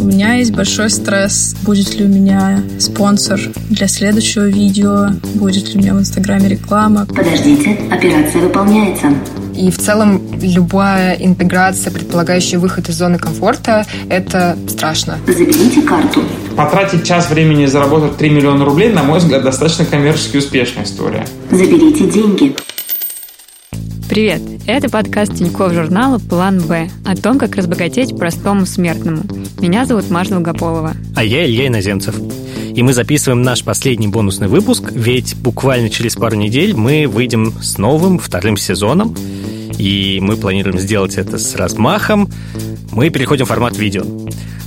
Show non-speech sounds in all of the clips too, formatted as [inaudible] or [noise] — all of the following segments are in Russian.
У меня есть большой стресс, будет ли у меня спонсор для следующего видео, будет ли у меня в Инстаграме реклама. Подождите, операция выполняется. И в целом любая интеграция, предполагающая выход из зоны комфорта, это страшно. Заберите карту. Потратить час времени и заработать 3 миллиона рублей, на мой взгляд, достаточно коммерчески успешная история. Заберите деньги. Привет! Это подкаст Тинькофф журнала «План Б» о том, как разбогатеть простому смертному. Меня зовут Маша Долгополова. А я Илья Иноземцев. И мы записываем наш последний бонусный выпуск, ведь буквально через пару недель мы выйдем с новым вторым сезоном, и мы планируем сделать это с размахом. Мы переходим в формат видео.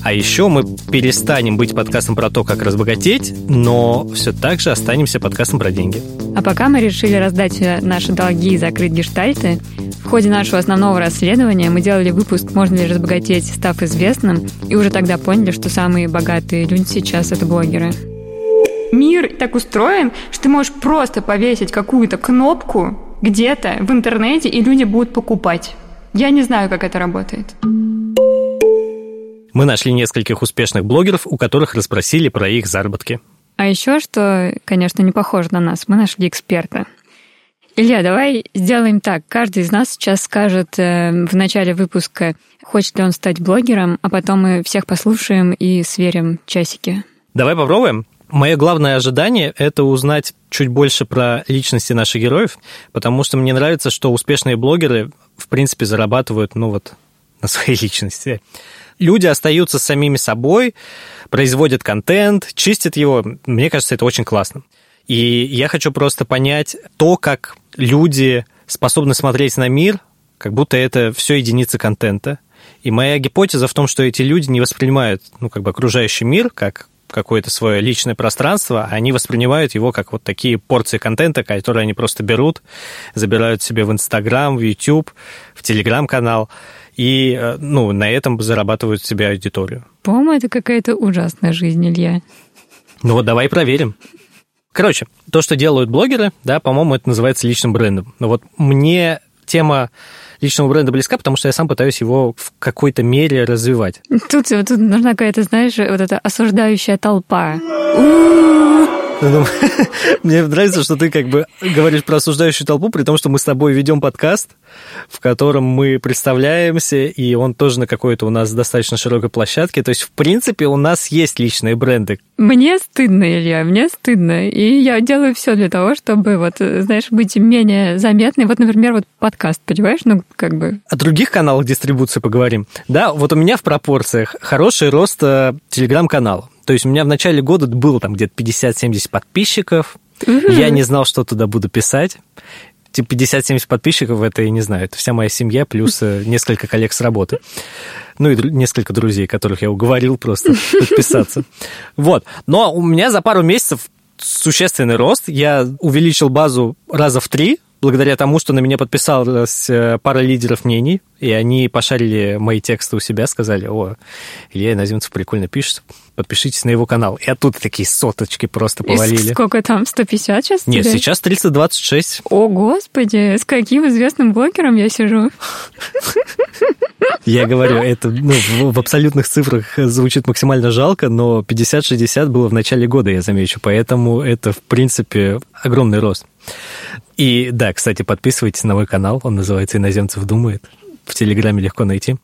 А еще мы перестанем быть подкастом про то, как разбогатеть, но все так же останемся подкастом про деньги. А пока мы решили раздать наши долги и закрыть гештальты, в ходе нашего основного расследования мы делали выпуск «Можно ли разбогатеть, став известным?» и уже тогда поняли, что самые богатые люди сейчас — это блогеры. Мир так устроен, что ты можешь просто повесить какую-то кнопку где-то в интернете, и люди будут покупать. Я не знаю, как это работает. Мы нашли нескольких успешных блогеров, у которых расспросили про их заработки. А еще, что, конечно, не похоже на нас, мы нашли эксперта. Илья, давай сделаем так. Каждый из нас сейчас скажет э, в начале выпуска, хочет ли он стать блогером, а потом мы всех послушаем и сверим часики. Давай попробуем. Мое главное ожидание – это узнать чуть больше про личности наших героев, потому что мне нравится, что успешные блогеры, в принципе, зарабатывают, ну вот, на [laughs] своей личности люди остаются самими собой, производят контент, чистят его. Мне кажется, это очень классно. И я хочу просто понять то, как люди способны смотреть на мир, как будто это все единицы контента. И моя гипотеза в том, что эти люди не воспринимают ну, как бы окружающий мир как какое-то свое личное пространство, а они воспринимают его как вот такие порции контента, которые они просто берут, забирают себе в Инстаграм, в YouTube, в Телеграм-канал и э, ну, на этом зарабатывают себе аудиторию. По-моему, это какая-то ужасная жизнь, Илья. Ну вот давай проверим. Короче, то, что делают блогеры, да, по-моему, это называется личным брендом. Но вот мне тема личного бренда близка, потому что я сам пытаюсь его в какой-то мере развивать. Тут, тут нужна какая-то, знаешь, вот эта осуждающая толпа. Ну, [laughs] мне нравится, что ты как бы говоришь про осуждающую толпу, при том, что мы с тобой ведем подкаст, в котором мы представляемся, и он тоже на какой-то у нас достаточно широкой площадке. То есть, в принципе, у нас есть личные бренды. Мне стыдно, Илья, мне стыдно. И я делаю все для того, чтобы, вот, знаешь, быть менее заметной. Вот, например, вот подкаст, понимаешь? Ну, как бы... О других каналах дистрибуции поговорим. Да, вот у меня в пропорциях хороший рост э, телеграм-канала. То есть у меня в начале года было там где-то 50-70 подписчиков. Угу. Я не знал, что туда буду писать. Типа 50-70 подписчиков, это, я не знаю, это вся моя семья, плюс э, [laughs] несколько коллег с работы. Ну и несколько друзей, которых я уговорил просто [laughs] подписаться. Вот. Но у меня за пару месяцев существенный рост. Я увеличил базу раза в три, благодаря тому, что на меня подписалась э, пара лидеров мнений, и они пошарили мои тексты у себя, сказали, о, Илья Иноземцев прикольно пишет, подпишитесь на его канал. И оттуда такие соточки просто повалили. И сколько там, 150 сейчас? Нет, сейчас 326. О, господи, с каким известным блогером я сижу? Я говорю, это ну, в абсолютных цифрах звучит максимально жалко, но 50-60 было в начале года, я замечу, поэтому это, в принципе, огромный рост. И да, кстати, подписывайтесь на мой канал, он называется «Иноземцев думает». В Телеграме легко найти.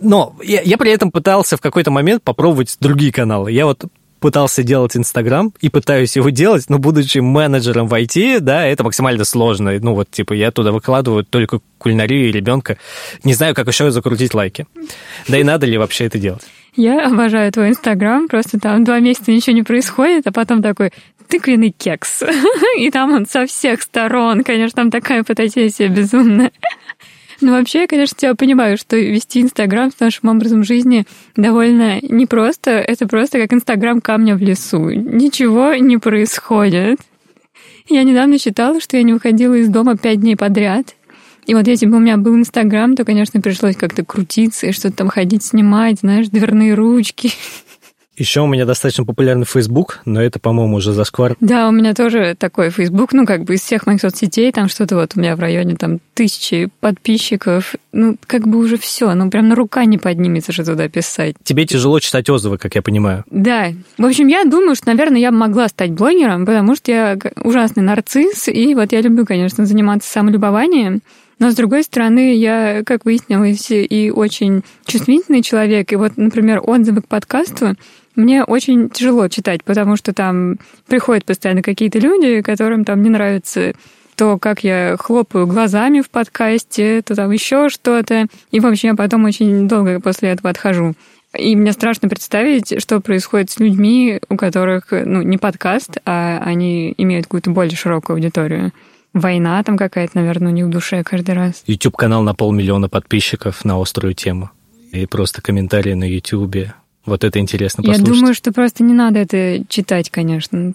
Но я, я при этом пытался в какой-то момент попробовать другие каналы. Я вот пытался делать Инстаграм и пытаюсь его делать, но будучи менеджером в IT, да, это максимально сложно. Ну вот, типа, я туда выкладываю только кулинарию и ребенка. Не знаю, как еще закрутить лайки. Да и надо ли вообще это делать? Я обожаю твой Инстаграм, просто там два месяца ничего не происходит, а потом такой, тыквенный кекс. [laughs] И там он со всех сторон, конечно, там такая фотосессия безумная. [laughs] Ну, вообще, я, конечно, тебя понимаю, что вести Инстаграм с нашим образом жизни довольно непросто. Это просто как Инстаграм камня в лесу. Ничего не происходит. Я недавно считала, что я не выходила из дома пять дней подряд. И вот если бы у меня был Инстаграм, то, конечно, пришлось как-то крутиться и что-то там ходить, снимать, знаешь, дверные ручки. Еще у меня достаточно популярный Facebook, но это, по-моему, уже зашквар. Да, у меня тоже такой Facebook, ну, как бы из всех моих соцсетей, там что-то вот у меня в районе там тысячи подписчиков. Ну, как бы уже все, ну, прям на рука не поднимется, что туда писать. Тебе тяжело читать отзывы, как я понимаю. Да. В общем, я думаю, что, наверное, я могла стать блогером, потому что я ужасный нарцисс, и вот я люблю, конечно, заниматься самолюбованием. Но, с другой стороны, я, как выяснилось, и очень чувствительный человек. И вот, например, отзывы к подкасту мне очень тяжело читать, потому что там приходят постоянно какие-то люди, которым там не нравится то, как я хлопаю глазами в подкасте, то там еще что-то. И, в общем, я потом очень долго после этого отхожу. И мне страшно представить, что происходит с людьми, у которых, ну, не подкаст, а они имеют какую-то более широкую аудиторию война там какая-то, наверное, у них в душе каждый раз. YouTube-канал на полмиллиона подписчиков на острую тему. И просто комментарии на YouTube. Вот это интересно послушать. Я думаю, что просто не надо это читать, конечно.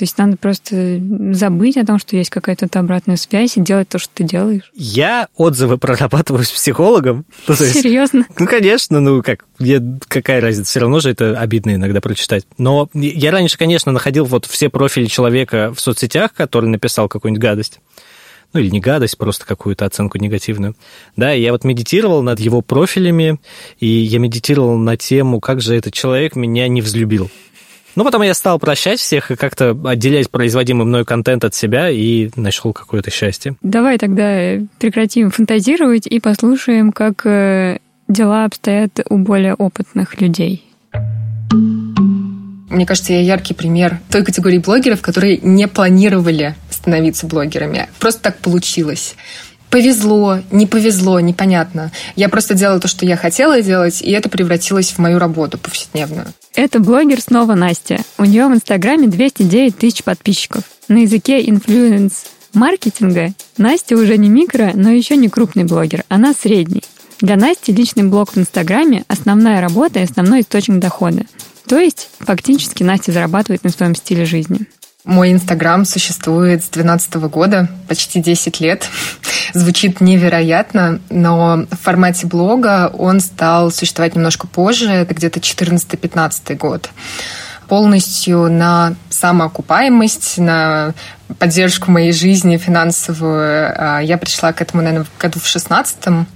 То есть надо просто забыть о том, что есть какая-то обратная связь и делать то, что ты делаешь. Я отзывы прорабатываю с психологом. Ну, есть, Серьезно? Ну, конечно, ну как, я, какая разница, все равно же это обидно иногда прочитать. Но я раньше, конечно, находил вот все профили человека в соцсетях, который написал какую-нибудь гадость ну или не гадость, просто какую-то оценку негативную. Да, я вот медитировал над его профилями, и я медитировал на тему, как же этот человек меня не взлюбил. Ну, потом я стал прощать всех и как-то отделять производимый мной контент от себя и нашел какое-то счастье. Давай тогда прекратим фантазировать и послушаем, как э, дела обстоят у более опытных людей. Мне кажется, я яркий пример той категории блогеров, которые не планировали становиться блогерами. Просто так получилось. Повезло, не повезло, непонятно. Я просто делала то, что я хотела делать, и это превратилось в мою работу повседневную. Это блогер снова Настя. У нее в Инстаграме 209 тысяч подписчиков. На языке influence маркетинга Настя уже не микро, но еще не крупный блогер. Она средний. Для Насти личный блог в Инстаграме – основная работа и основной источник дохода. То есть, фактически, Настя зарабатывает на своем стиле жизни. Мой Инстаграм существует с 2012 года, почти 10 лет. [laughs] Звучит невероятно, но в формате блога он стал существовать немножко позже, это где-то 14-15 год полностью на самоокупаемость, на поддержку моей жизни финансовую. А, я пришла к этому, наверное, году в 16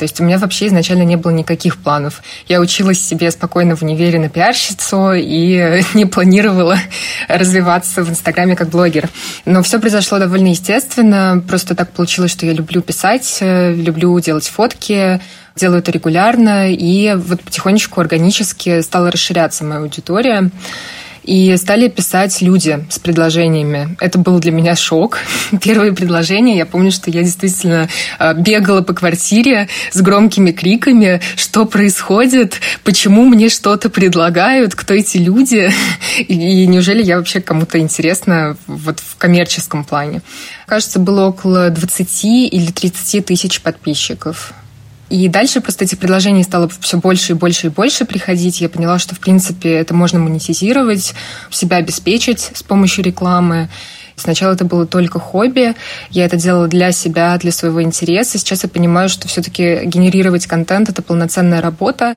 то есть у меня вообще изначально не было никаких планов. Я училась себе спокойно в универе на пиарщицу и [laughs] не планировала развиваться в Инстаграме как блогер. Но все произошло довольно естественно. Просто так получилось, что я люблю писать, э, люблю делать фотки, делаю это регулярно, и вот потихонечку органически стала расширяться моя аудитория. И стали писать люди с предложениями. Это был для меня шок. [laughs] Первые предложения, я помню, что я действительно а, бегала по квартире с громкими криками, что происходит, почему мне что-то предлагают, кто эти люди, [laughs] и неужели я вообще кому-то интересна вот в коммерческом плане. Кажется, было около 20 или 30 тысяч подписчиков. И дальше просто этих предложений стало все больше и больше и больше приходить. Я поняла, что, в принципе, это можно монетизировать, себя обеспечить с помощью рекламы. Сначала это было только хобби, я это делала для себя, для своего интереса. Сейчас я понимаю, что все-таки генерировать контент — это полноценная работа.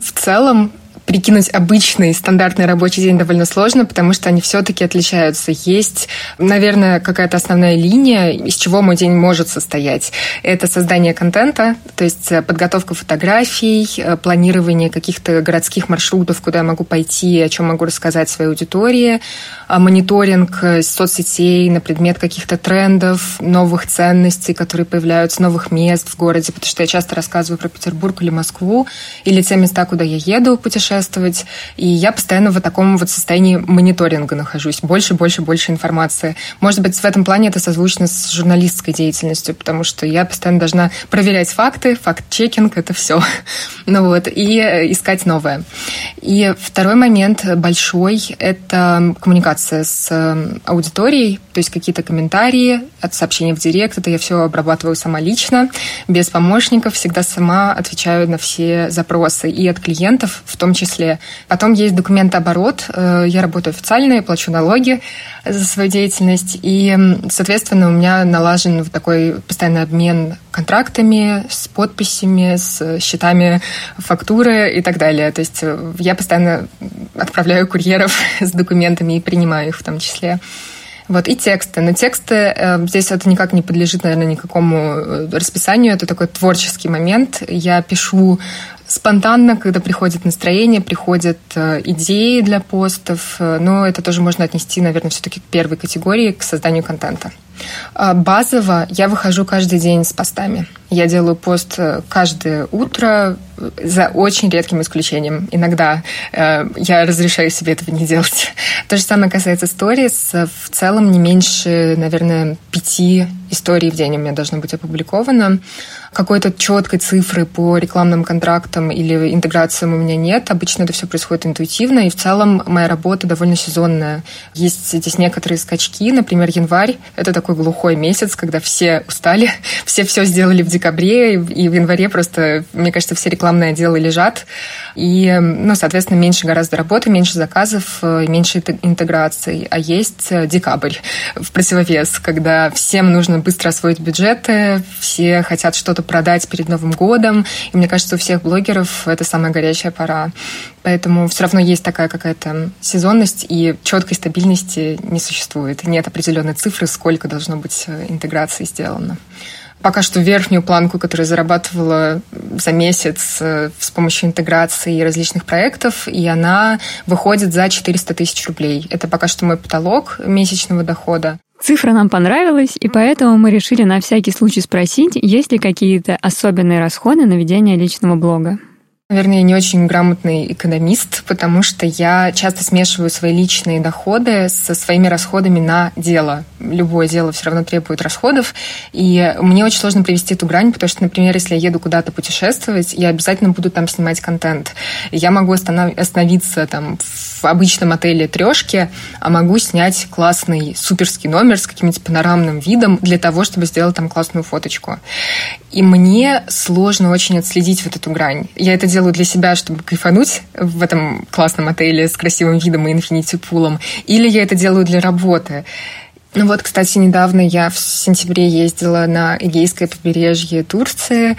В целом, прикинуть обычный стандартный рабочий день довольно сложно, потому что они все-таки отличаются. Есть, наверное, какая-то основная линия, из чего мой день может состоять. Это создание контента, то есть э, подготовка фотографий, э, планирование каких-то городских маршрутов, куда я могу пойти, о чем могу рассказать своей аудитории, а мониторинг э, соцсетей на предмет каких-то трендов, новых ценностей, которые появляются, новых мест в городе, потому что я часто рассказываю про Петербург или Москву, или те места, куда я еду путешествовать, путешествовать. И я постоянно в таком вот состоянии мониторинга нахожусь. Больше, больше, больше информации. Может быть, в этом плане это созвучно с журналистской деятельностью, потому что я постоянно должна проверять факты, факт-чекинг, это все. [laughs] Ну вот, и э, искать новое. И второй момент большой – это коммуникация с э, аудиторией, то есть какие-то комментарии, от сообщений в директ. Это я все обрабатываю сама лично, без помощников, всегда сама отвечаю на все запросы и от клиентов, в том числе числе. Потом есть документооборот. Э, я работаю официально, я плачу налоги за свою деятельность. И, соответственно, у меня налажен такой постоянный обмен контрактами, с подписями, с счетами фактуры и так далее. То есть э, я постоянно отправляю курьеров [laughs] с документами и принимаю их в том числе. Вот, и тексты. Но тексты, э, здесь это никак не подлежит, наверное, никакому э, расписанию. Это такой творческий момент. Я пишу спонтанно, когда приходит настроение, приходят э, идеи для постов, э, но это тоже можно отнести, наверное, все-таки к первой категории, к созданию контента. А, базово я выхожу каждый день с постами. Я делаю пост э, каждое утро за очень редким исключением. Иногда э, я разрешаю себе этого не делать. [laughs] То же самое касается сторис. В целом не меньше, наверное, пяти историй в день у меня должно быть опубликовано. Какой-то четкой цифры по рекламным контрактам или интеграциям у меня нет. Обычно это все происходит интуитивно, и в целом моя работа довольно сезонная. Есть здесь некоторые скачки, например, январь — это такой глухой месяц, когда все устали, [laughs] все все сделали в декабре, и в январе просто, мне кажется, все рекламные отделы лежат, и, ну, соответственно, меньше гораздо работы, меньше заказов, э, меньше интеграций. А есть э, декабрь [laughs] в противовес, когда всем нужно быстро освоить бюджеты, все хотят что-то что-то продать перед Новым годом. И мне кажется, у всех блогеров это самая горячая пора. Поэтому все равно есть такая какая-то сезонность, и четкой стабильности не существует. Нет определенной цифры, сколько должно быть э, интеграции сделано пока что верхнюю планку, которую зарабатывала за месяц э, с помощью интеграции и различных проектов, и она выходит за 400 тысяч рублей. Это пока что мой потолок месячного дохода. Цифра нам понравилась, и поэтому мы решили на всякий случай спросить, есть ли какие-то особенные расходы на ведение личного блога. Наверное, я не очень грамотный экономист, потому что я часто смешиваю свои личные доходы со своими расходами на дело. Любое дело все равно требует расходов. И мне очень сложно привести эту грань, потому что, например, если я еду куда-то путешествовать, я обязательно буду там снимать контент. Я могу остановиться там в обычном отеле трешки, а могу снять классный суперский номер с каким-нибудь панорамным видом для того, чтобы сделать там классную фоточку. И мне сложно очень отследить вот эту грань. Я это делаю для себя, чтобы кайфануть в этом классном отеле с красивым видом и инфинити-пулом, или я это делаю для работы. Ну вот, кстати, недавно я в сентябре ездила на Эгейское побережье Турции,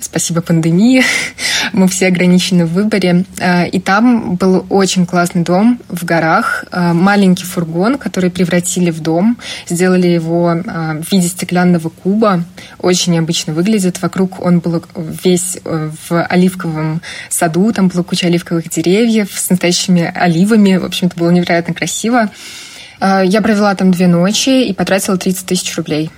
спасибо пандемии, [laughs] мы все ограничены в выборе. Э, и там был очень классный дом в горах, э, маленький фургон, который превратили в дом, сделали его э, в виде стеклянного куба, очень необычно выглядит. Вокруг он был весь в оливковом саду, там была куча оливковых деревьев с настоящими оливами, в общем, это было невероятно красиво. Я провела там две ночи и потратила 30 тысяч рублей.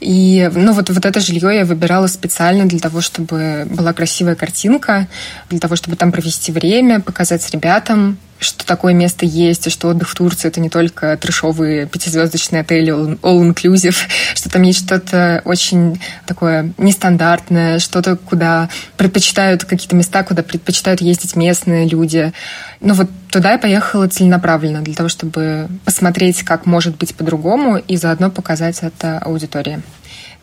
И ну, вот, вот это жилье я выбирала специально для того, чтобы была красивая картинка, для того, чтобы там провести время, показать ребятам, что такое место есть, и что отдых в Турции это не только трешовые пятизвездочные отели all-inclusive, [laughs] что там есть что-то очень такое нестандартное, что-то, куда предпочитают какие-то места, куда предпочитают ездить местные люди. Ну вот туда я поехала целенаправленно для того, чтобы посмотреть, как может быть по-другому, и заодно показать это аудитории.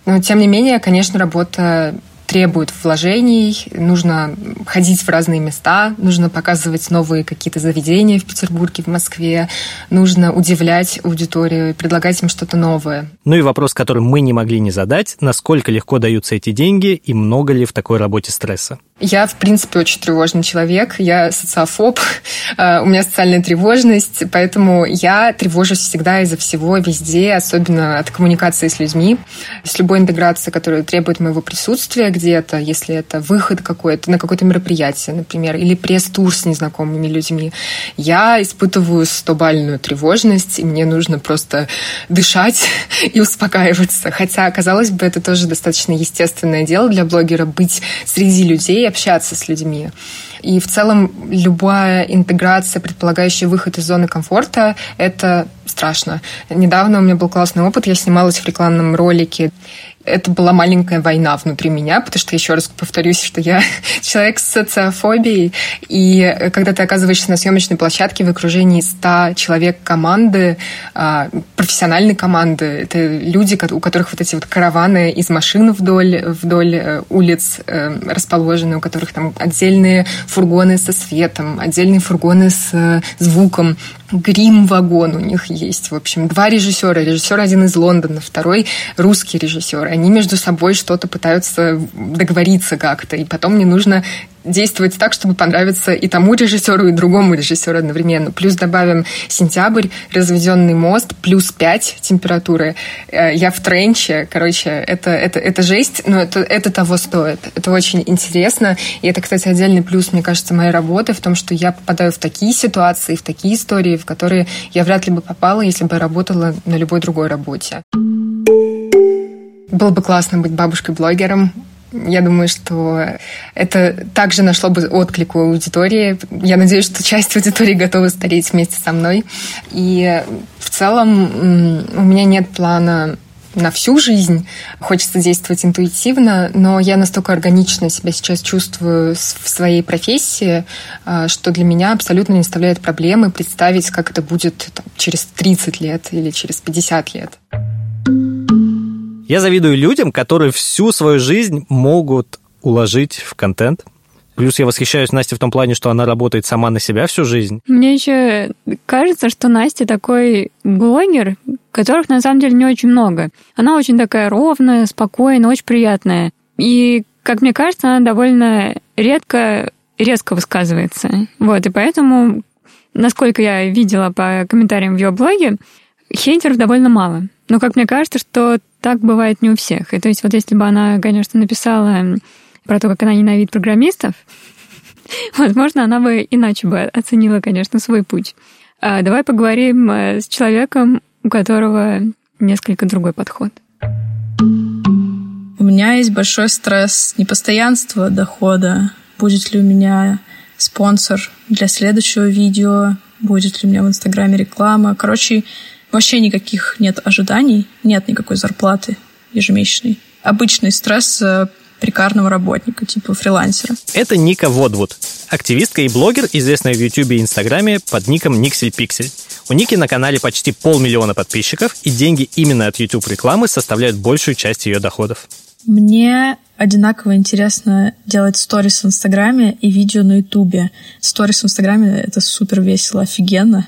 Но, тем не менее, конечно, работа требует вложений, нужно ходить в разные места, нужно показывать новые какие-то заведения в Петербурге, в Москве, нужно удивлять аудиторию, предлагать им что-то новое. Ну и вопрос, который мы не могли не задать, насколько легко даются эти деньги и много ли в такой работе стресса? Я, в принципе, очень тревожный человек. Я социофоб, [laughs] э, у меня социальная тревожность, поэтому я тревожусь всегда из-за всего, везде, особенно от коммуникации с людьми, с любой интеграцией, которая требует моего присутствия где-то, если это выход какой-то на какое-то мероприятие, например, или пресс-тур с незнакомыми людьми. Я испытываю стобальную тревожность, и мне нужно просто дышать [laughs] и успокаиваться. Хотя, казалось бы, это тоже достаточно естественное дело для блогера быть среди людей, общаться с людьми. И в целом любая интеграция, предполагающая выход из зоны комфорта, это страшно. Недавно у меня был классный опыт, я снималась в рекламном ролике, это была маленькая война внутри меня, потому что, еще раз повторюсь, что я [laughs] человек с социофобией, и когда ты оказываешься на съемочной площадке в окружении 100 человек команды, а, профессиональной команды, это люди, у которых вот эти вот караваны из машин вдоль, вдоль э, улиц э, расположены, у которых там отдельные фургоны со светом, отдельные фургоны с э, звуком, грим-вагон у них есть. В общем, два режиссера. Режиссер один из Лондона, второй русский режиссер. Они между собой что-то пытаются договориться как-то. И потом мне нужно действовать так, чтобы понравиться и тому режиссеру, и другому режиссеру одновременно. Плюс добавим сентябрь, разведенный мост, плюс 5 температуры. Э, я в тренче, короче, это, это, это жесть, но это, это того стоит. Это очень интересно. И это, кстати, отдельный плюс, мне кажется, моей работы в том, что я попадаю в такие ситуации, в такие истории, в которые я вряд ли бы попала, если бы работала на любой другой работе. Было бы классно быть бабушкой-блогером, я думаю, что это также нашло бы отклик у аудитории. Я надеюсь, что часть аудитории готова стареть вместе со мной. И в целом у меня нет плана на всю жизнь. Хочется действовать интуитивно, но я настолько органично себя сейчас чувствую в своей профессии, а, что для меня абсолютно не составляет проблемы представить, как это будет там, через 30 лет или через 50 лет. Я завидую людям, которые всю свою жизнь могут уложить в контент. Плюс я восхищаюсь Настей в том плане, что она работает сама на себя всю жизнь. Мне еще кажется, что Настя такой блогер, которых на самом деле не очень много. Она очень такая ровная, спокойная, очень приятная. И, как мне кажется, она довольно редко резко высказывается. Вот, и поэтому, насколько я видела по комментариям в ее блоге, хейтеров довольно мало. Но, как мне кажется, что так бывает не у всех. И то есть вот если бы она, конечно, написала про то, как она ненавидит программистов, [laughs] возможно, она бы иначе бы оценила, конечно, свой путь. А давай поговорим э, с человеком, у которого несколько другой подход. У меня есть большой стресс непостоянства дохода. Будет ли у меня спонсор для следующего видео? Будет ли у меня в Инстаграме реклама? Короче, Вообще никаких нет ожиданий, нет никакой зарплаты ежемесячной. Обычный стресс э, прикарного работника, типа фрилансера. Это Ника Водвуд, активистка и блогер, известная в Ютубе и Инстаграме под ником Никсель Пиксель. У Ники на канале почти полмиллиона подписчиков, и деньги именно от YouTube рекламы составляют большую часть ее доходов. Мне одинаково интересно делать сторис в Инстаграме и видео на Ютубе. Сторис в Инстаграме — это супер весело, офигенно.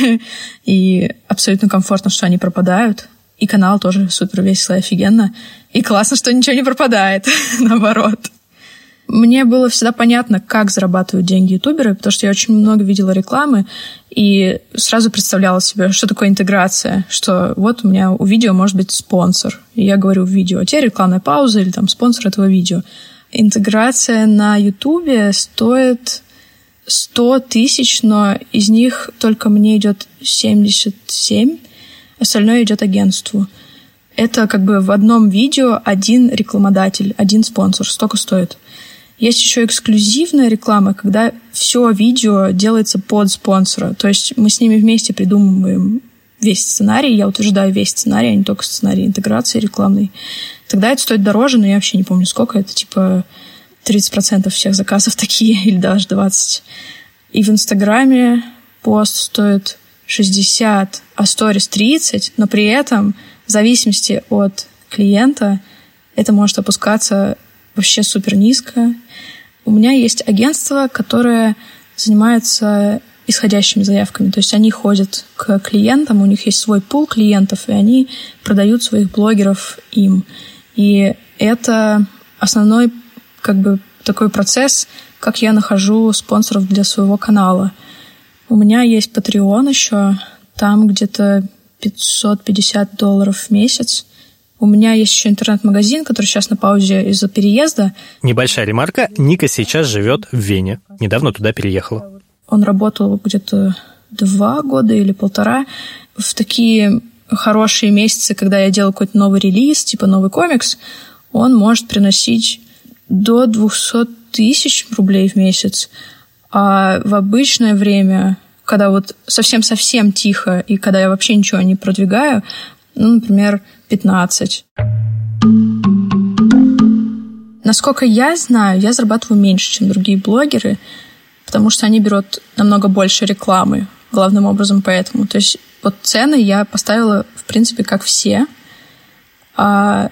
[laughs] И абсолютно комфортно, что они пропадают. И канал тоже супер весело и офигенно. И классно, что ничего не пропадает, [laughs] наоборот. Мне было всегда понятно, как зарабатывают деньги ютуберы, потому что я очень много видела рекламы и сразу представляла себе, что такое интеграция, что вот у меня у видео может быть спонсор. И я говорю в видео, тебе рекламная пауза или там спонсор этого видео. Интеграция на ютубе стоит 100 тысяч, но из них только мне идет 77, остальное идет агентству. Это как бы в одном видео один рекламодатель, один спонсор, столько стоит. Есть еще эксклюзивная реклама, когда все видео делается под спонсора. То есть мы с ними вместе придумываем весь сценарий, я утверждаю весь сценарий, а не только сценарий интеграции рекламной. Тогда это стоит дороже, но я вообще не помню сколько. Это типа 30% всех заказов такие, [laughs] или даже 20%. И в Инстаграме пост стоит 60, а сторис 30, но при этом в зависимости от клиента это может опускаться вообще супер низко. У меня есть агентство, которое занимается исходящими заявками. То есть они ходят к клиентам, у них есть свой пул клиентов, и они продают своих блогеров им. И это основной как бы такой процесс, как я нахожу спонсоров для своего канала. У меня есть Patreon еще, там где-то 550 долларов в месяц. У меня есть еще интернет-магазин, который сейчас на паузе из-за переезда. Небольшая ремарка. Ника сейчас живет в Вене. Недавно туда переехала. Он работал где-то два года или полтора. В такие хорошие месяцы, когда я делаю какой-то новый релиз, типа новый комикс, он может приносить до 200 тысяч рублей в месяц. А в обычное время, когда вот совсем-совсем тихо, и когда я вообще ничего не продвигаю, ну, например, 15. насколько я знаю, я зарабатываю меньше, чем другие блогеры, потому что они берут намного больше рекламы, главным образом поэтому. То есть вот цены я поставила, в принципе, как все, а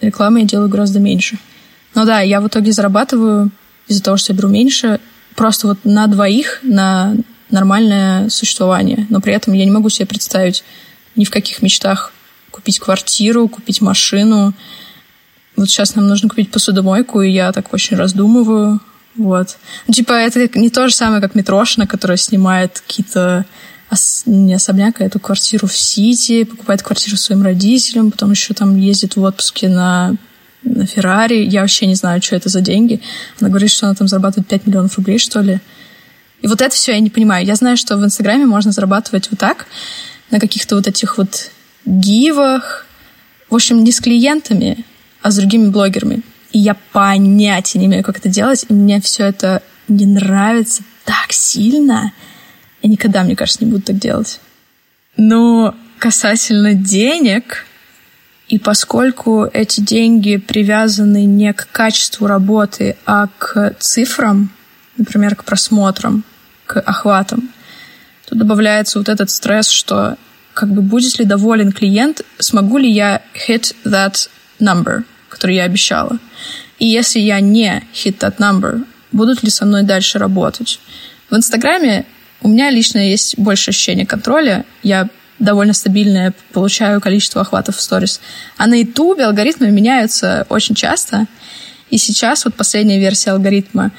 рекламы я делаю гораздо меньше. Но да, я в итоге зарабатываю из-за того, что я беру меньше, просто вот на двоих, на нормальное существование. Но при этом я не могу себе представить ни в каких мечтах купить квартиру, купить машину. Вот сейчас нам нужно купить посудомойку, и я так очень раздумываю. Вот. Ну, типа, это не то же самое, как Митрошина, которая снимает какие-то не особняк, а эту квартиру в Сити, покупает квартиру своим родителям, потом еще там ездит в отпуске на, на Феррари. Я вообще не знаю, что это за деньги. Она говорит, что она там зарабатывает 5 миллионов рублей, что ли. И вот это все я не понимаю. Я знаю, что в Инстаграме можно зарабатывать вот так, на каких-то вот этих вот гивах. В общем, не с клиентами, а с другими блогерами. И я понятия не имею, как это делать. И мне все это не нравится так сильно. Я никогда, мне кажется, не буду так делать. Но касательно денег, и поскольку эти деньги привязаны не к качеству работы, а к цифрам, например, к просмотрам, к охватам, то добавляется вот этот стресс, что как бы будет ли доволен клиент, смогу ли я hit that number, который я обещала. И если я не hit that number, будут ли со мной дальше работать. В Инстаграме у меня лично есть больше ощущения контроля. Я довольно стабильное получаю количество охватов в сторис. А на Ютубе алгоритмы меняются очень часто. И сейчас вот последняя версия алгоритма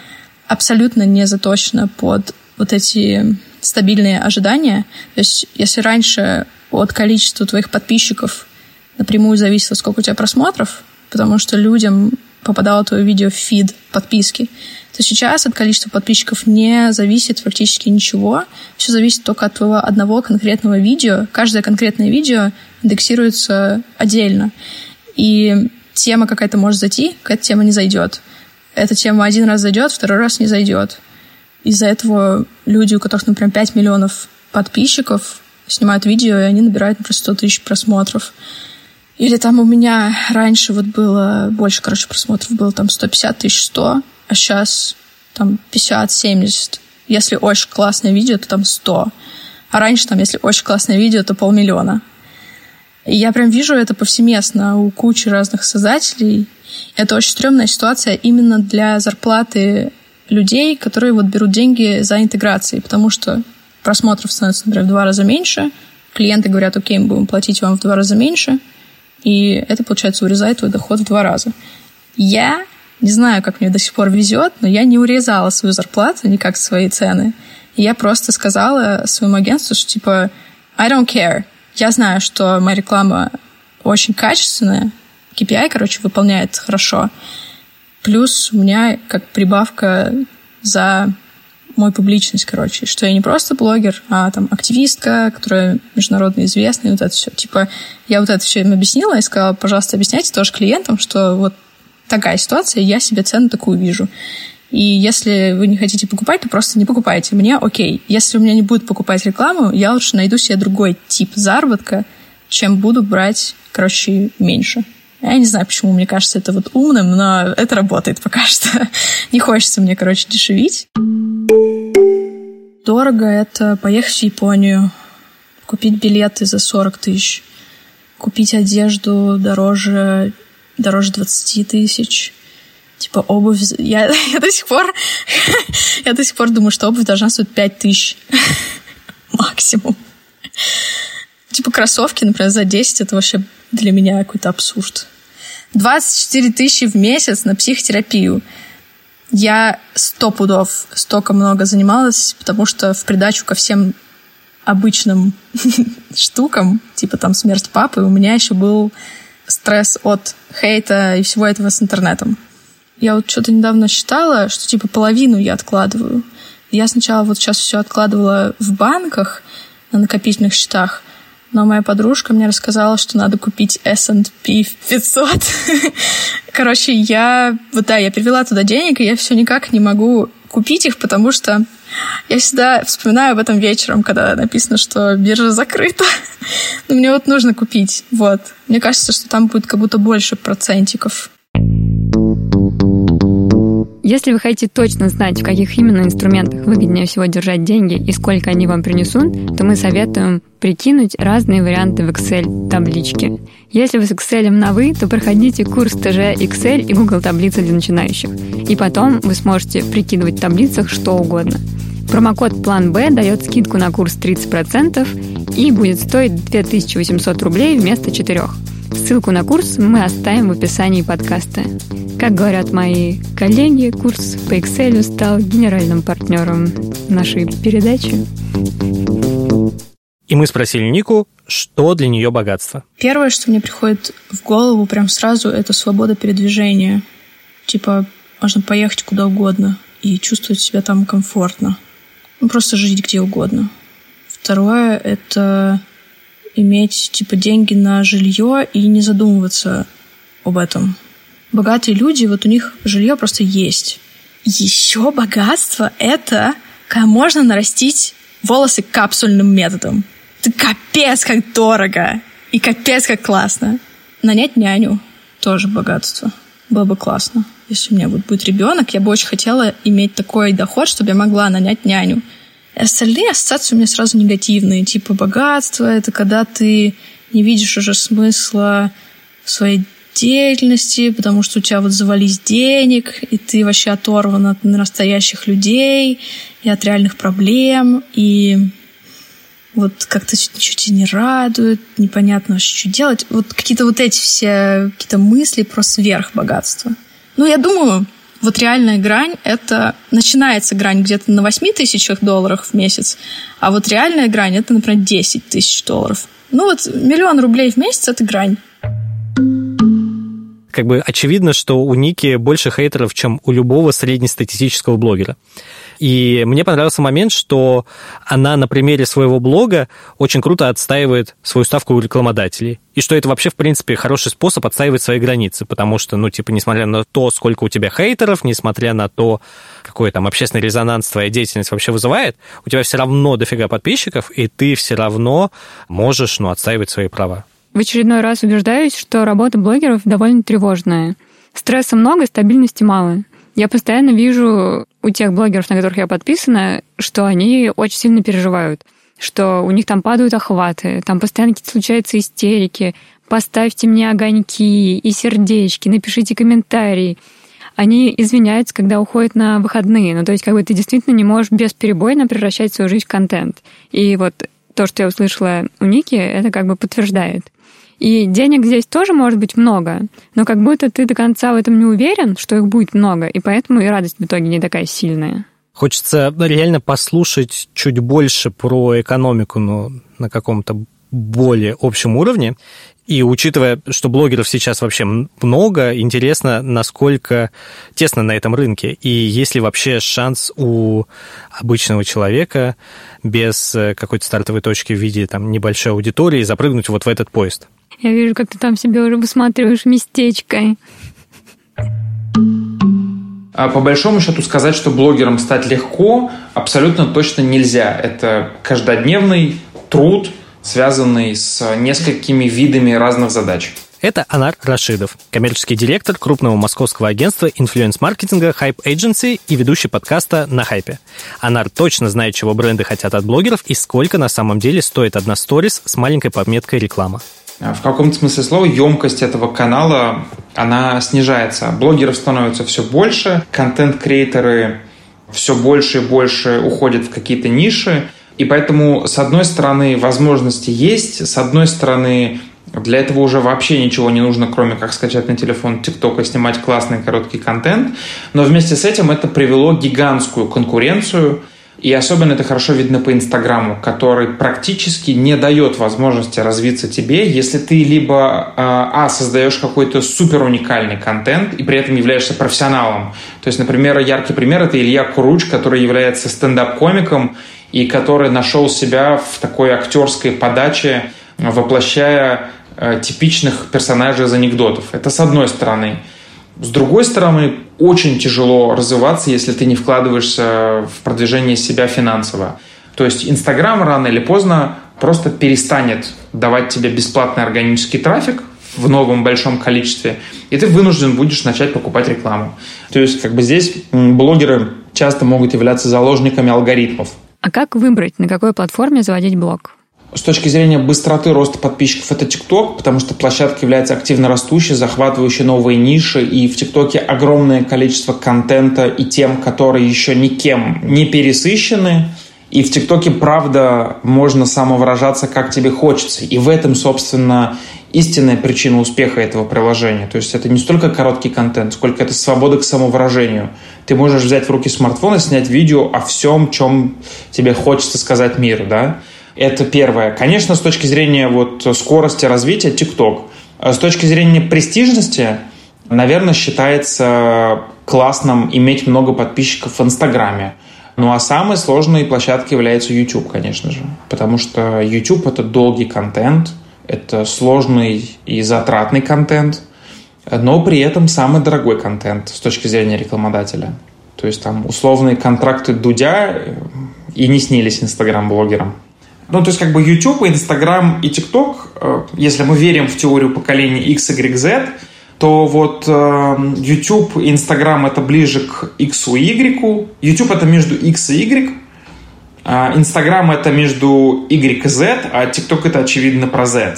абсолютно не заточена под вот эти стабильные ожидания. То есть если раньше от количества твоих подписчиков напрямую зависело, сколько у тебя просмотров, потому что людям попадало твое видео в фид подписки, то сейчас от количества подписчиков не зависит практически ничего. Все зависит только от твоего одного конкретного видео. Каждое конкретное видео индексируется отдельно. И тема какая-то может зайти, какая-то тема не зайдет. Эта тема один раз зайдет, второй раз не зайдет. Из-за этого люди, у которых, например, 5 миллионов подписчиков, снимают видео, и они набирают, например, 100 тысяч просмотров. Или там у меня раньше вот было больше, короче, просмотров было там 150 тысяч 100, а сейчас там 50-70. Если очень классное видео, то там 100. А раньше там, если очень классное видео, то полмиллиона. И я прям вижу это повсеместно у кучи разных создателей. Это очень стрёмная ситуация именно для зарплаты людей, которые вот берут деньги за интеграцией, потому что просмотров становится, например, в два раза меньше, клиенты говорят, окей, мы будем платить вам в два раза меньше, и это, получается, урезает твой доход в два раза. Я не знаю, как мне до сих пор везет, но я не урезала свою зарплату, никак свои цены. И я просто сказала своему агентству, что типа I don't care. Я знаю, что моя реклама очень качественная, KPI, короче, выполняет хорошо. Плюс у меня как прибавка за мою публичность, короче, что я не просто блогер, а там активистка, которая международно известная, и вот это все. Типа, я вот это все им объяснила и сказала, пожалуйста, объясняйте тоже клиентам, что вот такая ситуация, я себе цену такую вижу. И если вы не хотите покупать, то просто не покупайте. Мне окей. Если у меня не будет покупать рекламу, я лучше найду себе другой тип заработка, чем буду брать, короче, меньше. Я не знаю, почему мне кажется это вот умным, но это работает пока что. [laughs] Не хочется мне, короче, дешевить. Дорого это поехать в Японию, купить билеты за 40 тысяч, купить одежду дороже, дороже 20 тысяч, типа обувь... Я, [laughs] я до сих пор... [laughs] я до сих пор думаю, что обувь должна стоить 5 тысяч максимум. Типа кроссовки, например, за 10 это вообще для меня какой-то абсурд. 24 тысячи в месяц на психотерапию. Я сто пудов столько много занималась, потому что в придачу ко всем обычным [laughs] штукам, типа там смерть папы, у меня еще был стресс от хейта и всего этого с интернетом. Я вот что-то недавно считала, что типа половину я откладываю. Я сначала вот сейчас все откладывала в банках на накопительных счетах, но моя подружка мне рассказала, что надо купить S&P [laughs] 500. Короче, я... Вот да, я перевела туда денег, и я все никак не могу купить их, потому что я всегда вспоминаю об этом вечером, когда написано, что биржа закрыта. [laughs] Но мне вот нужно купить. Вот. Мне кажется, что там будет как будто больше процентиков. Если вы хотите точно знать, в каких именно инструментах выгоднее всего держать деньги и сколько они вам принесут, то мы советуем прикинуть разные варианты в Excel таблички. Если вы с Excel на «вы», то проходите курс ТЖ Excel и Google таблицы для начинающих. И потом вы сможете прикидывать в таблицах что угодно. Промокод «План Б» дает скидку на курс 30% и будет стоить 2800 рублей вместо 4. Ссылку на курс мы оставим в описании подкаста. Как говорят мои коллеги, курс по Excel стал генеральным партнером нашей передачи. И мы спросили Нику, что для нее богатство. Первое, что мне приходит в голову прям сразу, это свобода передвижения. Типа, можно поехать куда угодно и чувствовать себя там комфортно. Ну, просто жить где угодно. Второе — это иметь, типа, деньги на жилье и не задумываться об этом. Богатые люди, вот у них жилье просто есть. Еще богатство — это когда можно нарастить волосы капсульным методом. Это капец как дорого и капец как классно. Нанять няню — тоже богатство. Было бы классно. Если у меня вот будет ребенок, я бы очень хотела иметь такой доход, чтобы я могла нанять няню. Остальные ассоциации у меня сразу негативные. Типа богатство — это когда ты не видишь уже смысла в своей деятельности, потому что у тебя вот завались денег, и ты вообще оторван от настоящих людей и от реальных проблем, и вот как-то ничего тебя не радует, непонятно что делать. Вот какие-то вот эти все какие-то мысли про сверхбогатство. Ну, я думаю, вот реальная грань — это начинается грань где-то на 8 тысячах долларов в месяц, а вот реальная грань — это, например, 10 тысяч долларов. Ну вот миллион рублей в месяц — это грань как бы очевидно, что у Ники больше хейтеров, чем у любого среднестатистического блогера. И мне понравился момент, что она на примере своего блога очень круто отстаивает свою ставку у рекламодателей. И что это вообще, в принципе, хороший способ отстаивать свои границы, потому что, ну, типа, несмотря на то, сколько у тебя хейтеров, несмотря на то, какой там общественный резонанс твоя деятельность вообще вызывает, у тебя все равно дофига подписчиков, и ты все равно можешь, ну, отстаивать свои права. В очередной раз убеждаюсь, что работа блогеров довольно тревожная. Стресса много, стабильности мало. Я постоянно вижу у тех блогеров, на которых я подписана, что они очень сильно переживают, что у них там падают охваты, там постоянно какие-то случаются истерики, поставьте мне огоньки и сердечки, напишите комментарии. Они извиняются, когда уходят на выходные. Ну, то есть, как бы ты действительно не можешь бесперебойно превращать свою жизнь в контент. И вот то, что я услышала у Ники, это как бы подтверждает. И денег здесь тоже может быть много, но как будто ты до конца в этом не уверен, что их будет много, и поэтому и радость в итоге не такая сильная. Хочется реально послушать чуть больше про экономику, но на каком-то более общем уровне. И учитывая, что блогеров сейчас вообще много, интересно, насколько тесно на этом рынке. И есть ли вообще шанс у обычного человека без э, какой-то стартовой точки в виде там, небольшой аудитории запрыгнуть вот в этот поезд? Я вижу, как ты там себе уже высматриваешь местечко. А по большому счету сказать, что блогером стать легко, абсолютно точно нельзя. Это каждодневный труд, связанный с несколькими видами разных задач. Это Анар Рашидов, коммерческий директор крупного московского агентства инфлюенс-маркетинга Hype Agency и ведущий подкаста «На хайпе». Анар точно знает, чего бренды хотят от блогеров и сколько на самом деле стоит одна сторис с маленькой пометкой «Реклама». А, в каком-то смысле слова емкость этого канала, она снижается. Блогеров становится все больше, контент-креаторы все больше и больше уходят в какие-то ниши, и поэтому, с одной стороны, возможности есть, с одной стороны, для этого уже вообще ничего не нужно, кроме как скачать на телефон TikTok и снимать классный короткий контент. Но вместе с этим это привело гигантскую конкуренцию – и особенно это хорошо видно по Инстаграму, который практически не дает возможности развиться тебе, если ты либо а, а создаешь какой-то супер уникальный контент и при этом являешься профессионалом. То есть, например, яркий пример это Илья Куруч, который является стендап-комиком и который нашел себя в такой актерской подаче, воплощая э, типичных персонажей из анекдотов. Это с одной стороны. С другой стороны, очень тяжело развиваться, если ты не вкладываешься в продвижение себя финансово. То есть Инстаграм рано или поздно просто перестанет давать тебе бесплатный органический трафик в новом большом количестве, и ты вынужден будешь начать покупать рекламу. То есть как бы здесь блогеры часто могут являться заложниками алгоритмов. А как выбрать, на какой платформе заводить блог? С точки зрения быстроты роста подписчиков это ТикТок, потому что площадка является активно растущей, захватывающей новые ниши, и в ТикТоке огромное количество контента и тем, которые еще никем не пересыщены, и в ТикТоке, правда, можно самовыражаться, как тебе хочется. И в этом, собственно, истинная причина успеха этого приложения. То есть это не столько короткий контент, сколько это свобода к самовыражению. Ты можешь взять в руки смартфон и снять видео о всем, чем тебе хочется сказать миру, да? Это первое. Конечно, с точки зрения вот скорости развития TikTok. А с точки зрения престижности, наверное, считается классным иметь много подписчиков в Инстаграме. Ну а самой сложной площадкой является YouTube, конечно же. Потому что YouTube — это долгий контент, это сложный и затратный контент, но при этом самый дорогой контент с точки зрения рекламодателя. То есть там условные контракты Дудя и не снились инстаграм-блогерам. Ну, то есть как бы YouTube, Instagram и TikTok, э, если мы верим в теорию поколения X, Y, Z, то вот э, YouTube и Instagram это ближе к X и Y. YouTube это между X и Y. А Instagram это между Y и Z, а TikTok это очевидно про Z.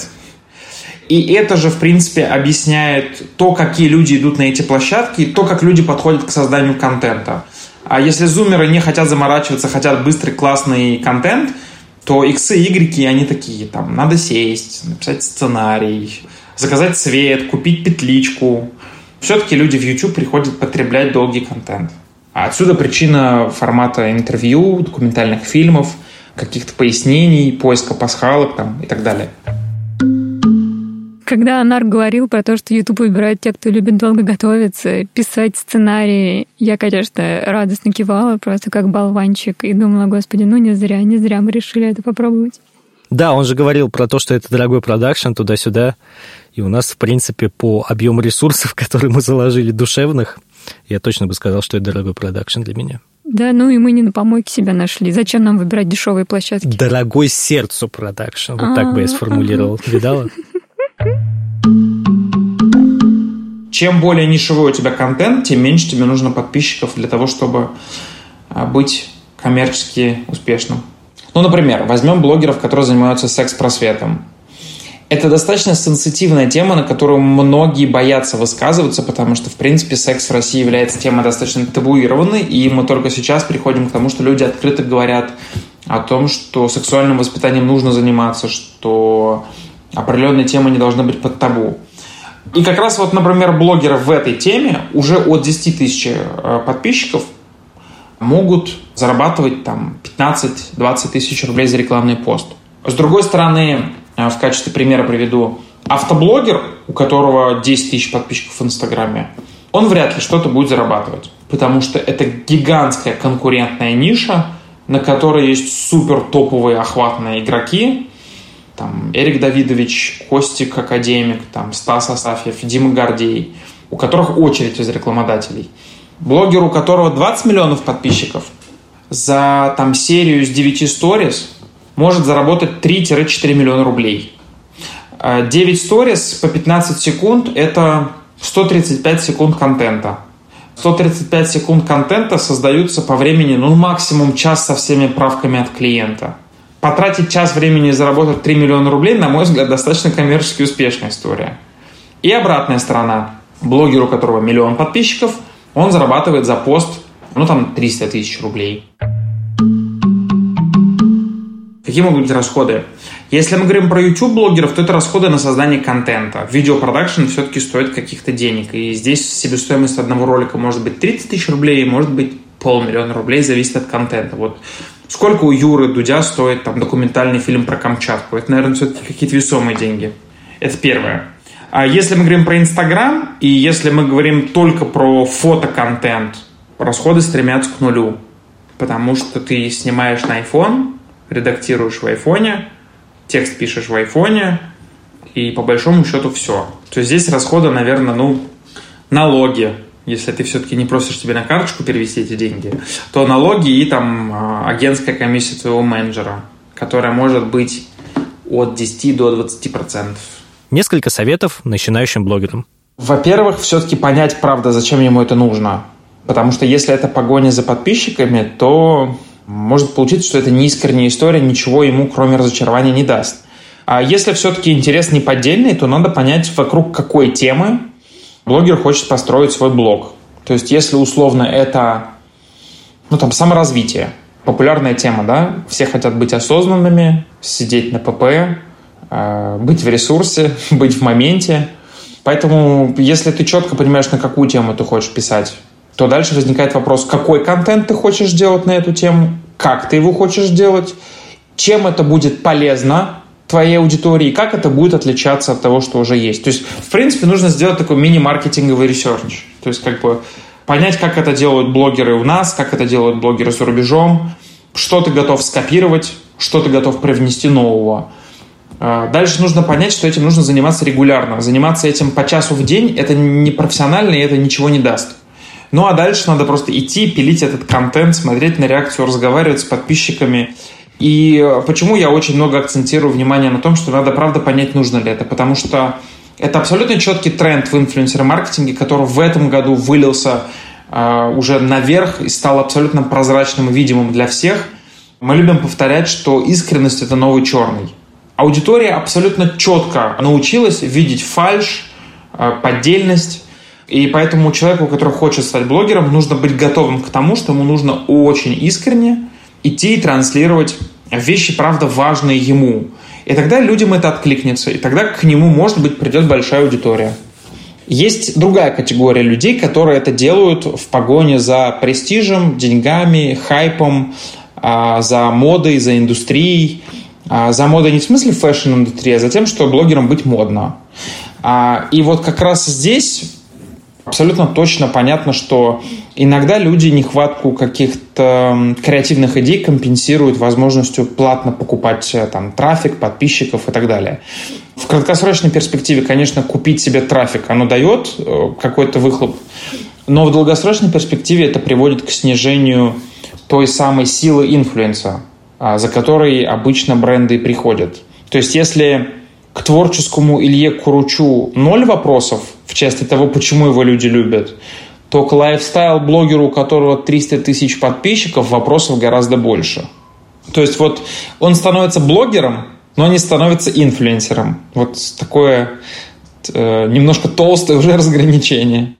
И это же, в принципе, объясняет то, какие люди идут на эти площадки, то, как люди подходят к созданию контента. А если зумеры не хотят заморачиваться, хотят быстрый классный контент – то иксы и игреки, они такие, там, надо сесть, написать сценарий, заказать цвет, купить петличку. Все-таки люди в YouTube приходят потреблять долгий контент. А отсюда причина формата интервью, документальных фильмов, каких-то пояснений, поиска пасхалок там, и так далее. Когда Анар говорил про то, что YouTube выбирает те, кто любит долго готовиться, писать сценарии, я, конечно, радостно кивала, просто как болванчик, и думала, господи, ну не зря, не зря мы решили это попробовать. Да, он же говорил про то, что это дорогой продакшн туда-сюда. И у нас, в принципе, по объему ресурсов, [laughs] которые мы заложили душевных, я точно бы сказал, что это дорогой продакшн для меня. Да, ну и мы не на помойке себя нашли. Зачем нам выбирать дешевые площадки? Дорогой сердцу продакшн. Вот так бы я сформулировал. Видала? Чем более нишевой у тебя контент, тем меньше тебе нужно подписчиков для того, чтобы а, быть коммерчески успешным. Ну, например, возьмем блогеров, которые занимаются секс-просветом. Это достаточно сенситивная тема, на которую многие боятся высказываться, потому что, в принципе, секс в России является темой достаточно табуированной, и мы только сейчас приходим к тому, что люди открыто говорят о том, что сексуальным воспитанием нужно заниматься, что определенные темы не должны быть под табу. И как раз вот, например, блогеры в этой теме уже от 10 тысяч э, подписчиков могут зарабатывать там 15-20 тысяч рублей за рекламный пост. С другой стороны, в качестве примера приведу автоблогер, у которого 10 тысяч подписчиков в Инстаграме, он вряд ли что-то будет зарабатывать, потому что это гигантская конкурентная ниша, на которой есть супер топовые охватные игроки, там Эрик Давидович, Костик Академик, там Стас Асафьев, Дима Гордей, у которых очередь из рекламодателей. Блогер, у которого 20 миллионов подписчиков, за там серию с 9 сторис может заработать 3-4 миллиона рублей. 9 сторис по 15 секунд – это 135 секунд контента. 135 секунд контента создаются по времени, ну, максимум час со всеми правками от клиента – потратить час времени и заработать 3 миллиона рублей, на мой взгляд, достаточно коммерчески успешная история. И обратная сторона. Блогер, у которого миллион подписчиков, он зарабатывает за пост, ну, там, 300 тысяч рублей. Какие могут быть расходы? Если мы говорим про YouTube-блогеров, то это расходы на создание контента. Видеопродакшн все-таки стоит каких-то денег. И здесь себестоимость одного ролика может быть 30 тысяч рублей, может быть полмиллиона рублей, зависит от контента. Вот Сколько у Юры Дудя стоит там документальный фильм про Камчатку? Это, наверное, все-таки какие-то весомые деньги. Это первое. А если мы говорим про Инстаграм, и если мы говорим только про фотоконтент, расходы стремятся к нулю. Потому что ты снимаешь на iPhone, редактируешь в айфоне, текст пишешь в айфоне, и по большому счету все. То есть здесь расходы, наверное, ну, налоги, если ты все-таки не просишь тебе на карточку перевести эти деньги, то налоги и там а, агентская комиссия твоего менеджера, которая может быть от 10 до 20 процентов. Несколько советов начинающим блогерам. Во-первых, все-таки понять, правда, зачем ему это нужно. Потому что если это погоня за подписчиками, то может получиться, что это неискренняя история, ничего ему, кроме разочарования, не даст. А если все-таки интерес неподдельный, то надо понять, вокруг какой темы блогер хочет построить свой блог. То есть, если условно это ну, там, саморазвитие, популярная тема, да, все хотят быть осознанными, сидеть на ПП, э, быть в ресурсе, [laughs] быть в моменте. Поэтому, если ты четко понимаешь, на какую тему ты хочешь писать, то дальше возникает вопрос, какой контент ты хочешь делать на эту тему, как ты его хочешь делать, чем это будет полезно твоей аудитории, как это будет отличаться от того, что уже есть. То есть, в принципе, нужно сделать такой мини-маркетинговый research. То есть, как бы понять, как это делают блогеры у нас, как это делают блогеры за рубежом, что ты готов скопировать, что ты готов привнести нового. А, дальше нужно понять, что этим нужно заниматься регулярно. Заниматься этим по часу в день – это не профессионально, и это ничего не даст. Ну а дальше надо просто идти, пилить этот контент, смотреть на реакцию, разговаривать с подписчиками. И почему я очень много акцентирую внимание на том, что надо правда понять, нужно ли это. Потому что это абсолютно четкий тренд в инфлюенсер-маркетинге, который в этом году вылился э, уже наверх и стал абсолютно прозрачным и видимым для всех. Мы любим повторять, что искренность – это новый черный. Аудитория абсолютно четко научилась видеть фальш, э, поддельность, и поэтому человеку, который хочет стать блогером, нужно быть готовым к тому, что ему нужно очень искренне идти и транслировать вещи, правда, важные ему. И тогда людям это откликнется, и тогда к нему, может быть, придет большая аудитория. Есть другая категория людей, которые это делают в погоне за престижем, деньгами, хайпом, а, за модой, за индустрией. А, за модой не в смысле fashion-индустрии, а за тем, что блогерам быть модно. А, и вот как раз здесь абсолютно точно понятно, что иногда люди нехватку каких-то креативных идей компенсируют возможностью платно покупать э, там, трафик, подписчиков и так далее. В краткосрочной перспективе, конечно, купить себе трафик, оно дает э, какой-то выхлоп, но в долгосрочной перспективе это приводит к снижению той самой силы инфлюенса, а, за которой обычно бренды приходят. То есть если к творческому Илье Куручу ноль вопросов в части того, почему его люди любят, то к лайфстайл-блогеру, у которого 300 тысяч подписчиков, вопросов гораздо больше. То есть вот он становится блогером, но не становится инфлюенсером. Вот такое э, немножко толстое уже [laughs] разграничение.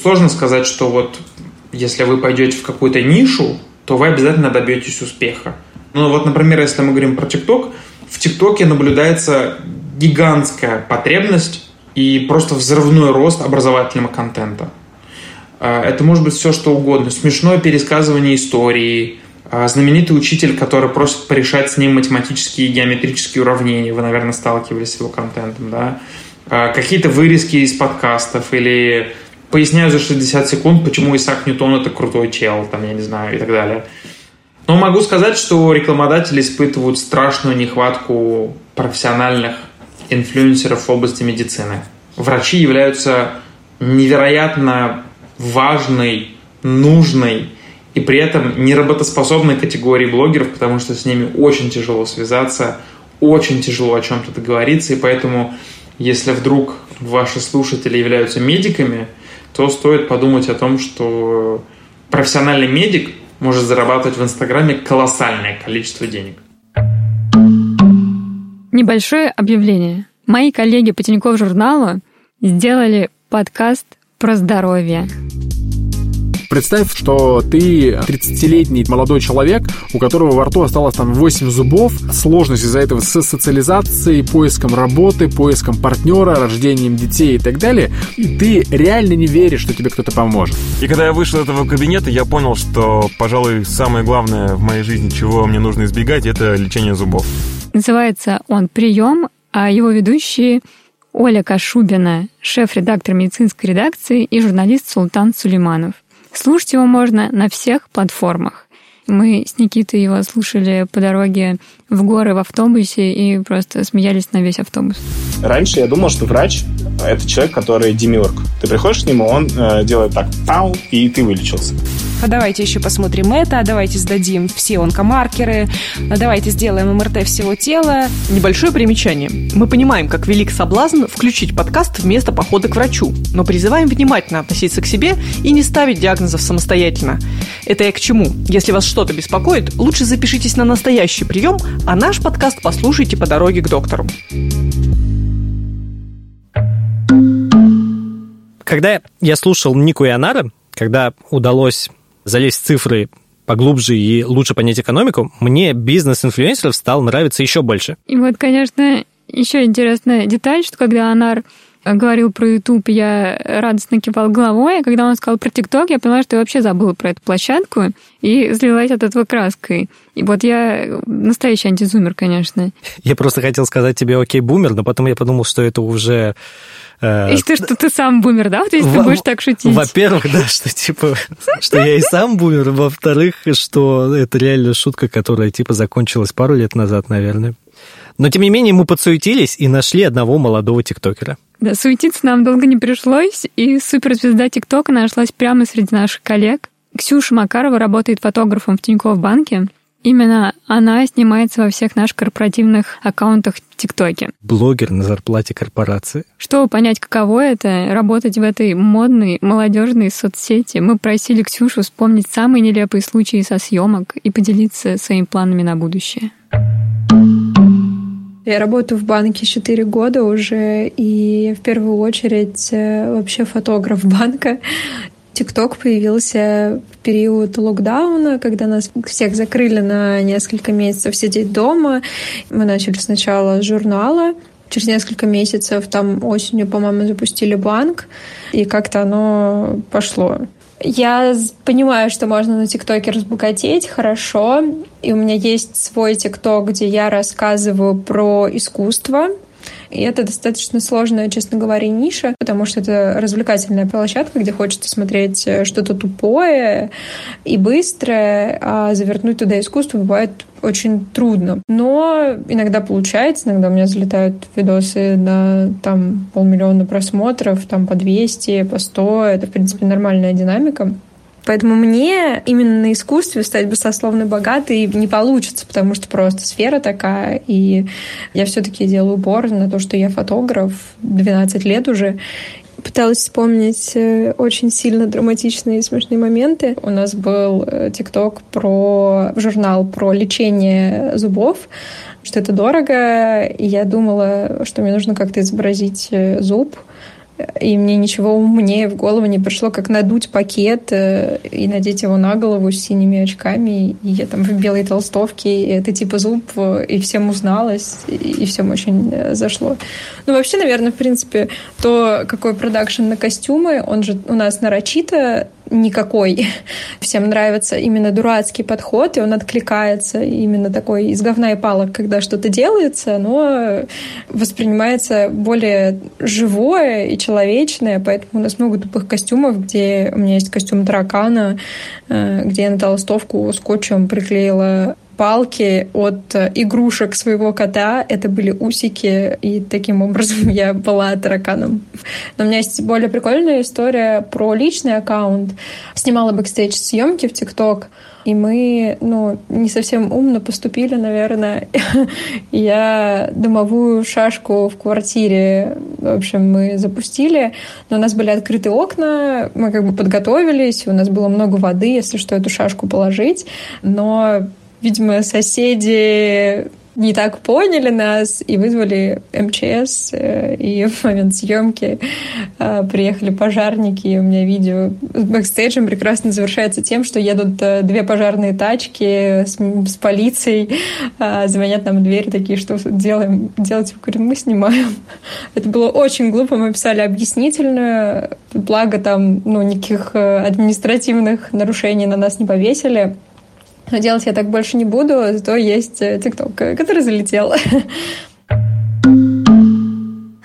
Сложно сказать, что вот если вы пойдете в какую-то нишу, то вы обязательно добьетесь успеха. Ну вот, например, если мы говорим про ТикТок, в ТикТоке наблюдается гигантская потребность и просто взрывной рост образовательного контента. А, это может быть все, что угодно. Смешное пересказывание истории, а, знаменитый учитель, который просит порешать с ним математические и геометрические уравнения. Вы, наверное, сталкивались с его контентом, да? А, какие-то вырезки из подкастов или поясняю за 60 секунд, почему Исаак Ньютон это крутой чел, там, я не знаю, и так далее. Но могу сказать, что рекламодатели испытывают страшную нехватку профессиональных инфлюенсеров в области медицины. Врачи являются невероятно важной, нужной и при этом неработоспособной категорией блогеров, потому что с ними очень тяжело связаться, очень тяжело о чем-то договориться, и поэтому, если вдруг ваши слушатели являются медиками, то стоит подумать о том, что профессиональный медик может зарабатывать в Инстаграме колоссальное количество денег. Небольшое объявление. Мои коллеги по Тинькофф журналу сделали подкаст про здоровье. Представь, что ты 30-летний молодой человек, у которого во рту осталось там 8 зубов, сложность из-за этого с социализацией, поиском работы, поиском партнера, рождением детей и так далее, и ты реально не веришь, что тебе кто-то поможет. И когда я вышел из этого кабинета, я понял, что, пожалуй, самое главное в моей жизни, чего мне нужно избегать, это лечение зубов. Называется он «Прием», а его ведущие Оля Кашубина, шеф-редактор медицинской редакции и журналист Султан Сулейманов. Слушать его можно на всех платформах. Мы с Никитой его слушали по дороге в горы в автобусе и просто смеялись на весь автобус. Раньше я думал, что врач — это человек, который демиург. Ты приходишь к нему, он э, делает так, пау, и ты вылечился. А давайте еще посмотрим это, а давайте сдадим все онкомаркеры, а давайте сделаем МРТ всего тела. Небольшое примечание. Мы понимаем, как велик соблазн включить подкаст вместо похода к врачу, но призываем внимательно относиться к себе и не ставить диагнозов самостоятельно. Это я к чему? Если вас что-то беспокоит, лучше запишитесь на настоящий прием, а наш подкаст послушайте по дороге к доктору. Когда я слушал Нику и Анара, когда удалось залезть в цифры поглубже и лучше понять экономику, мне бизнес инфлюенсеров стал нравиться еще больше. И вот, конечно, еще интересная деталь, что когда Анар говорил про YouTube, я радостно кивал головой, а когда он сказал про ТикТок, я поняла, что я вообще забыла про эту площадку и злилась от этого краской. И вот я настоящий антизумер, конечно. Я просто хотел сказать тебе окей, бумер, но потом я подумал, что это уже... Э, и что, что ты сам бумер, да? Вот если ты будешь так шутить. Во-первых, да, что типа, что я и сам бумер. Во-вторых, что это реально шутка, которая типа закончилась пару лет назад, наверное. Но, тем не менее, мы подсуетились и нашли одного молодого тиктокера. Да, суетиться нам долго не пришлось, и суперзвезда ТикТока нашлась прямо среди наших коллег. Ксюша Макарова работает фотографом в Тинькофф банке. Именно она снимается во всех наших корпоративных аккаунтах в ТикТоке. Блогер на зарплате корпорации. Чтобы понять, каково это, работать в этой модной, молодежной соцсети, мы просили Ксюшу вспомнить самые нелепые случаи со съемок и поделиться своими планами на будущее. Я работаю в банке 4 года уже, и в первую очередь э, вообще фотограф [laughs] банка. ТикТок появился в период локдауна, когда нас всех закрыли на несколько месяцев сидеть дома. Мы начали сначала с журнала, через несколько месяцев, там осенью, по-моему, запустили банк, и как-то оно пошло. Я понимаю, что можно на ТикТоке разбогатеть хорошо. И у меня есть свой ТикТок, где я рассказываю про искусство, и это достаточно сложная, честно говоря, ниша, потому что это развлекательная площадка, где хочется смотреть э, что-то тупое и быстрое, а завернуть туда искусство бывает очень трудно. Но иногда получается, иногда у меня залетают видосы на там полмиллиона просмотров, там по 200, по 100. Это, в принципе, нормальная динамика. Поэтому мне именно на искусстве стать баснословно богатой не получится, потому что просто сфера такая, и я все-таки делаю упор на то, что я фотограф 12 лет уже, пыталась вспомнить э, очень сильно драматичные и смешные моменты. У нас был э, ТикТок про журнал про лечение зубов, что это дорого, и я думала, что мне нужно как-то изобразить э, зуб, и мне ничего умнее в голову не пришло, как надуть пакет э, и надеть его на голову с синими очками. И я там в белой толстовке, и это типа зуб, и всем узналось, и всем очень э, зашло. Ну, вообще, наверное, в принципе, то, какой продакшн на костюмы, он же у нас нарочито никакой. [laughs] Всем нравится именно дурацкий подход, и он откликается именно такой из говна и палок, когда что-то делается, но воспринимается более живое и человечное, поэтому у нас много тупых костюмов, где у меня есть костюм таракана, э, где я на толстовку скотчем приклеила палки от э, игрушек своего кота. Это были усики, и таким образом [laughs] я была тараканом. Но у меня есть более прикольная история про личный аккаунт. Снимала бэкстейдж съемки в ТикТок, и мы, ну, не совсем умно поступили, наверное. [laughs] Я дымовую шашку в квартире, в общем, мы запустили, но у нас были открыты окна, мы как бы подготовились, у нас было много воды, если что, эту шашку положить, но видимо, соседи не так поняли нас и вызвали МЧС, э, и в момент съемки э, приехали пожарники, и у меня видео с бэкстейджем прекрасно завершается тем, что едут э, две пожарные тачки с, с полицией, звонят нам в дверь такие, что делаем, делать? Я говорю, мы снимаем. [laughs] Это было очень глупо, мы писали объяснительную, благо там ну, никаких административных нарушений на нас не повесили. Но делать я так больше не буду, зато есть э, ТикТок, который залетел. [laughs]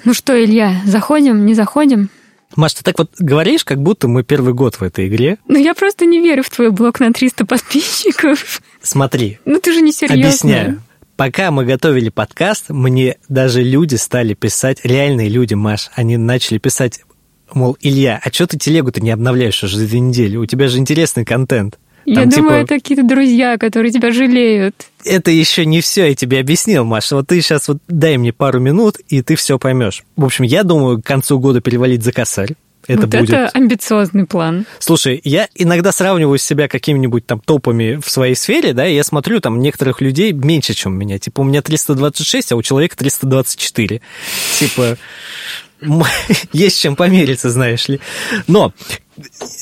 Ну что, Илья, заходим, не заходим? Маш, ты так вот говоришь, как будто мы первый год в этой игре. Ну, я просто не верю в твой блог на 300 подписчиков. Смотри. Ну, ты же не серьезно. Объясняю. Пока мы готовили подкаст, мне даже люди стали писать, реальные люди, Маш, они начали писать мол, Илья, а что ты телегу-то не обновляешь уже за две недели? У тебя же интересный контент. Я Там, думаю, типа, это какие-то друзья, которые тебя жалеют. это еще не все я тебе объяснил, Маша. Вот ты сейчас вот дай мне пару минут, и ты все поймешь. В общем, я думаю, к концу года перевалить за косарь. Это вот будет... это амбициозный план. Слушай, я иногда сравниваю себя какими-нибудь там топами в своей сфере, да, и я смотрю, там некоторых людей меньше, чем у меня. Типа, у меня 326, а у человека 324. Типа, [laughs] есть чем помериться, знаешь ли. Но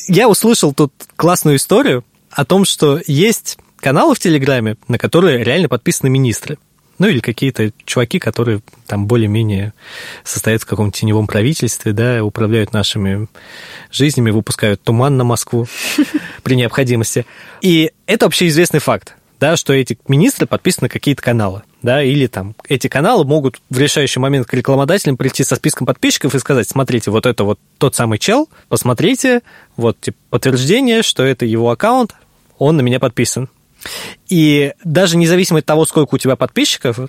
я услышал тут классную историю о том, что есть каналы в Телеграме, на которые реально подписаны министры. Ну, или какие-то чуваки, которые там более-менее состоят в каком-то теневом правительстве, да, управляют нашими жизнями, выпускают туман на Москву [laughs] при необходимости. И это общеизвестный факт, да, что эти министры подписаны на какие-то каналы, да, или там эти каналы могут в решающий момент к рекламодателям прийти со списком подписчиков и сказать, смотрите, вот это вот тот самый чел, посмотрите, вот типа, подтверждение, что это его аккаунт, он на меня подписан. И даже независимо от того, сколько у тебя подписчиков, у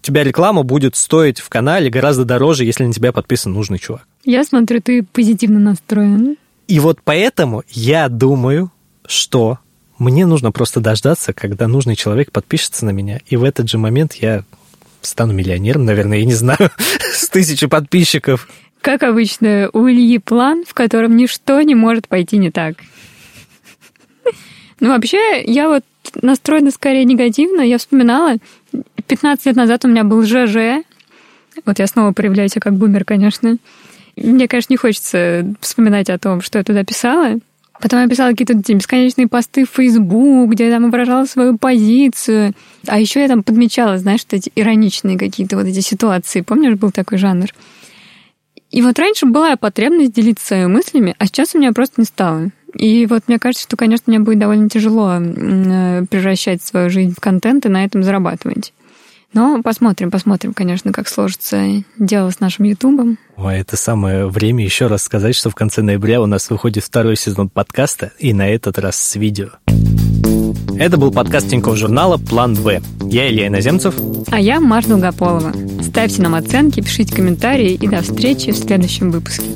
тебя реклама будет стоить в канале гораздо дороже, если на тебя подписан нужный чувак. Я смотрю, ты позитивно настроен. И вот поэтому я думаю, что мне нужно просто дождаться, когда нужный человек подпишется на меня, и в этот же момент я стану миллионером, наверное, я не знаю, [laughs] с тысячи подписчиков. Как обычно, у Ильи план, в котором ничто не может пойти не так. Ну, вообще, я вот настроена скорее негативно. Я вспоминала, 15 лет назад у меня был ЖЖ. Вот я снова проявляю себя как бумер, конечно. Мне, конечно, не хочется вспоминать о том, что я туда писала. Потом я писала какие-то бесконечные посты в Facebook, где я там выражала свою позицию. А еще я там подмечала, знаешь, вот эти ироничные какие-то вот эти ситуации. Помнишь, был такой жанр? И вот раньше была потребность делиться мыслями, а сейчас у меня просто не стало. И вот мне кажется, что, конечно, мне будет довольно тяжело э, превращать свою жизнь в контент и на этом зарабатывать. Но посмотрим, посмотрим, конечно, как сложится дело с нашим Ютубом. Ой, это самое время еще раз сказать, что в конце ноября у нас выходит второй сезон подкаста, и на этот раз с видео. Это был подкаст Тинькофф журнала «План Б». Я Илья Иноземцев. А я Маша Долгополова. Ставьте нам оценки, пишите комментарии и до встречи в следующем выпуске.